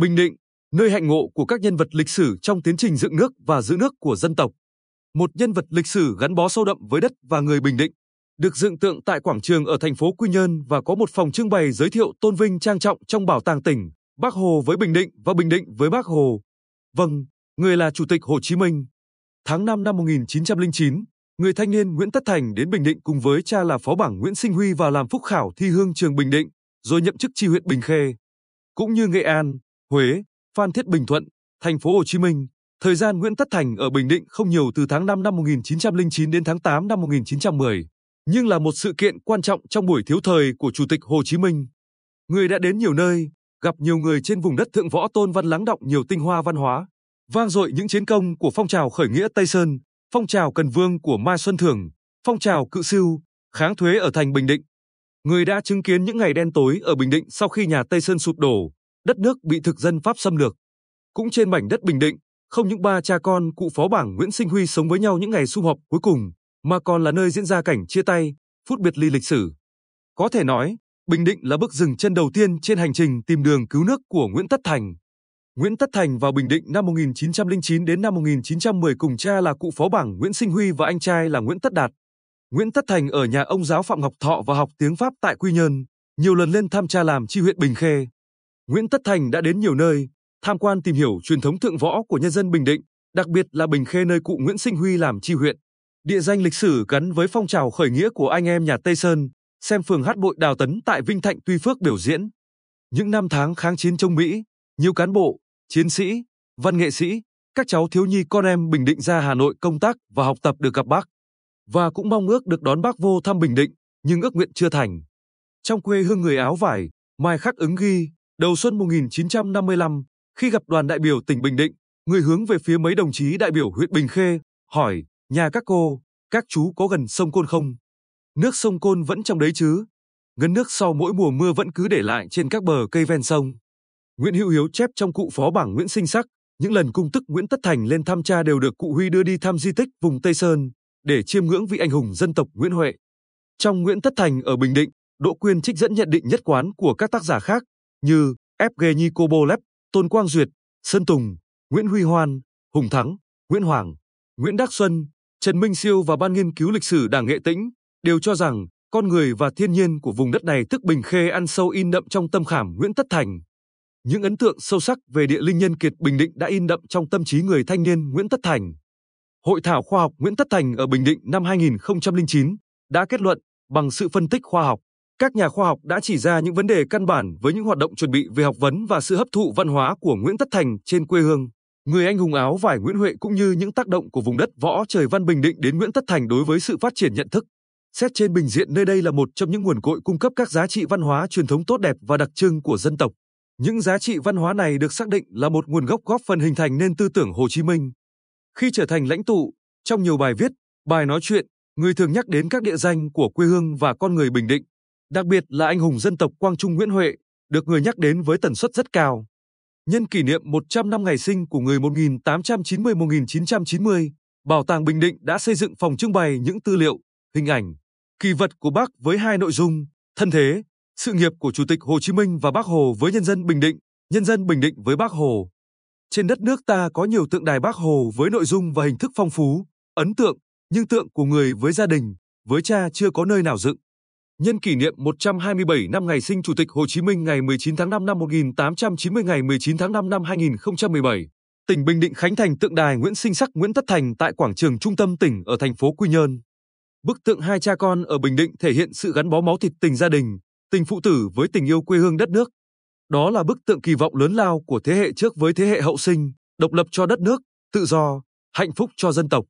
Bình Định, nơi hạnh ngộ của các nhân vật lịch sử trong tiến trình dựng nước và giữ nước của dân tộc. Một nhân vật lịch sử gắn bó sâu đậm với đất và người Bình Định, được dựng tượng tại quảng trường ở thành phố Quy Nhơn và có một phòng trưng bày giới thiệu tôn vinh trang trọng trong bảo tàng tỉnh, Bác Hồ với Bình Định và Bình Định với Bác Hồ. Vâng, người là Chủ tịch Hồ Chí Minh. Tháng 5 năm 1909, người thanh niên Nguyễn Tất Thành đến Bình Định cùng với cha là Phó Bảng Nguyễn Sinh Huy vào làm phúc khảo thi hương trường Bình Định, rồi nhậm chức tri huyện Bình Khê. Cũng như Nghệ An, Huế, Phan Thiết Bình Thuận, thành phố Hồ Chí Minh, thời gian Nguyễn Tất Thành ở Bình Định không nhiều từ tháng 5 năm 1909 đến tháng 8 năm 1910, nhưng là một sự kiện quan trọng trong buổi thiếu thời của Chủ tịch Hồ Chí Minh. Người đã đến nhiều nơi, gặp nhiều người trên vùng đất thượng võ tôn văn lắng động nhiều tinh hoa văn hóa, vang dội những chiến công của phong trào khởi nghĩa Tây Sơn, phong trào Cần Vương của Mai Xuân Thường, phong trào cự siêu, kháng thuế ở thành Bình Định. Người đã chứng kiến những ngày đen tối ở Bình Định sau khi nhà Tây Sơn sụp đổ, đất nước bị thực dân Pháp xâm lược. Cũng trên mảnh đất Bình Định, không những ba cha con cụ phó bảng Nguyễn Sinh Huy sống với nhau những ngày sum họp cuối cùng, mà còn là nơi diễn ra cảnh chia tay, phút biệt ly lịch sử. Có thể nói, Bình Định là bước dừng chân đầu tiên trên hành trình tìm đường cứu nước của Nguyễn Tất Thành. Nguyễn Tất Thành vào Bình Định năm 1909 đến năm 1910 cùng cha là cụ phó bảng Nguyễn Sinh Huy và anh trai là Nguyễn Tất Đạt. Nguyễn Tất Thành ở nhà ông giáo Phạm Ngọc Thọ và học tiếng Pháp tại Quy Nhơn, nhiều lần lên thăm cha làm chi huyện Bình Khê. Nguyễn Tất Thành đã đến nhiều nơi, tham quan tìm hiểu truyền thống thượng võ của nhân dân Bình Định, đặc biệt là Bình Khê nơi cụ Nguyễn Sinh Huy làm chi huyện. Địa danh lịch sử gắn với phong trào khởi nghĩa của anh em nhà Tây Sơn, xem phường hát bội Đào Tấn tại Vinh Thạnh Tuy Phước biểu diễn. Những năm tháng kháng chiến chống Mỹ, nhiều cán bộ, chiến sĩ, văn nghệ sĩ, các cháu thiếu nhi con em Bình Định ra Hà Nội công tác và học tập được gặp bác. Và cũng mong ước được đón bác vô thăm Bình Định, nhưng ước nguyện chưa thành. Trong quê hương người áo vải, Mai Khắc ứng ghi, đầu xuân 1955, khi gặp đoàn đại biểu tỉnh Bình Định, người hướng về phía mấy đồng chí đại biểu huyện Bình Khê, hỏi, nhà các cô, các chú có gần sông Côn không? Nước sông Côn vẫn trong đấy chứ? Ngân nước sau mỗi mùa mưa vẫn cứ để lại trên các bờ cây ven sông. Nguyễn Hữu Hiếu chép trong cụ phó bảng Nguyễn Sinh Sắc, những lần cung tức Nguyễn Tất Thành lên thăm cha đều được cụ Huy đưa đi thăm di tích vùng Tây Sơn để chiêm ngưỡng vị anh hùng dân tộc Nguyễn Huệ. Trong Nguyễn Tất Thành ở Bình Định, Đỗ Quyên trích dẫn nhận định nhất quán của các tác giả khác như FG Nikobolev, Tôn Quang Duyệt, Sơn Tùng, Nguyễn Huy Hoan, Hùng Thắng, Nguyễn Hoàng, Nguyễn Đắc Xuân, Trần Minh Siêu và ban nghiên cứu lịch sử Đảng Nghệ Tĩnh đều cho rằng con người và thiên nhiên của vùng đất này tức Bình Khê ăn sâu in đậm trong tâm khảm Nguyễn Tất Thành. Những ấn tượng sâu sắc về địa linh nhân kiệt Bình Định đã in đậm trong tâm trí người thanh niên Nguyễn Tất Thành. Hội thảo khoa học Nguyễn Tất Thành ở Bình Định năm 2009 đã kết luận bằng sự phân tích khoa học, các nhà khoa học đã chỉ ra những vấn đề căn bản với những hoạt động chuẩn bị về học vấn và sự hấp thụ văn hóa của Nguyễn Tất Thành trên quê hương. Người anh hùng áo vải Nguyễn Huệ cũng như những tác động của vùng đất võ trời văn Bình Định đến Nguyễn Tất Thành đối với sự phát triển nhận thức. Xét trên bình diện nơi đây là một trong những nguồn cội cung cấp các giá trị văn hóa truyền thống tốt đẹp và đặc trưng của dân tộc. Những giá trị văn hóa này được xác định là một nguồn gốc góp phần hình thành nên tư tưởng Hồ Chí Minh. Khi trở thành lãnh tụ, trong nhiều bài viết, bài nói chuyện, người thường nhắc đến các địa danh của quê hương và con người Bình Định, đặc biệt là anh hùng dân tộc Quang Trung Nguyễn Huệ, được người nhắc đến với tần suất rất cao. Nhân kỷ niệm 100 năm ngày sinh của người 1890-1990, Bảo tàng Bình Định đã xây dựng phòng trưng bày những tư liệu, hình ảnh, kỳ vật của Bác với hai nội dung, thân thế, sự nghiệp của Chủ tịch Hồ Chí Minh và Bác Hồ với nhân dân Bình Định, nhân dân Bình Định với Bác Hồ. Trên đất nước ta có nhiều tượng đài Bác Hồ với nội dung và hình thức phong phú, ấn tượng, nhưng tượng của người với gia đình, với cha chưa có nơi nào dựng. Nhân kỷ niệm 127 năm ngày sinh Chủ tịch Hồ Chí Minh ngày 19 tháng 5 năm 1890 ngày 19 tháng 5 năm 2017, tỉnh Bình Định khánh thành tượng đài Nguyễn Sinh Sắc Nguyễn Tất Thành tại quảng trường trung tâm tỉnh ở thành phố Quy Nhơn. Bức tượng hai cha con ở Bình Định thể hiện sự gắn bó máu thịt tình gia đình, tình phụ tử với tình yêu quê hương đất nước. Đó là bức tượng kỳ vọng lớn lao của thế hệ trước với thế hệ hậu sinh, độc lập cho đất nước, tự do, hạnh phúc cho dân tộc.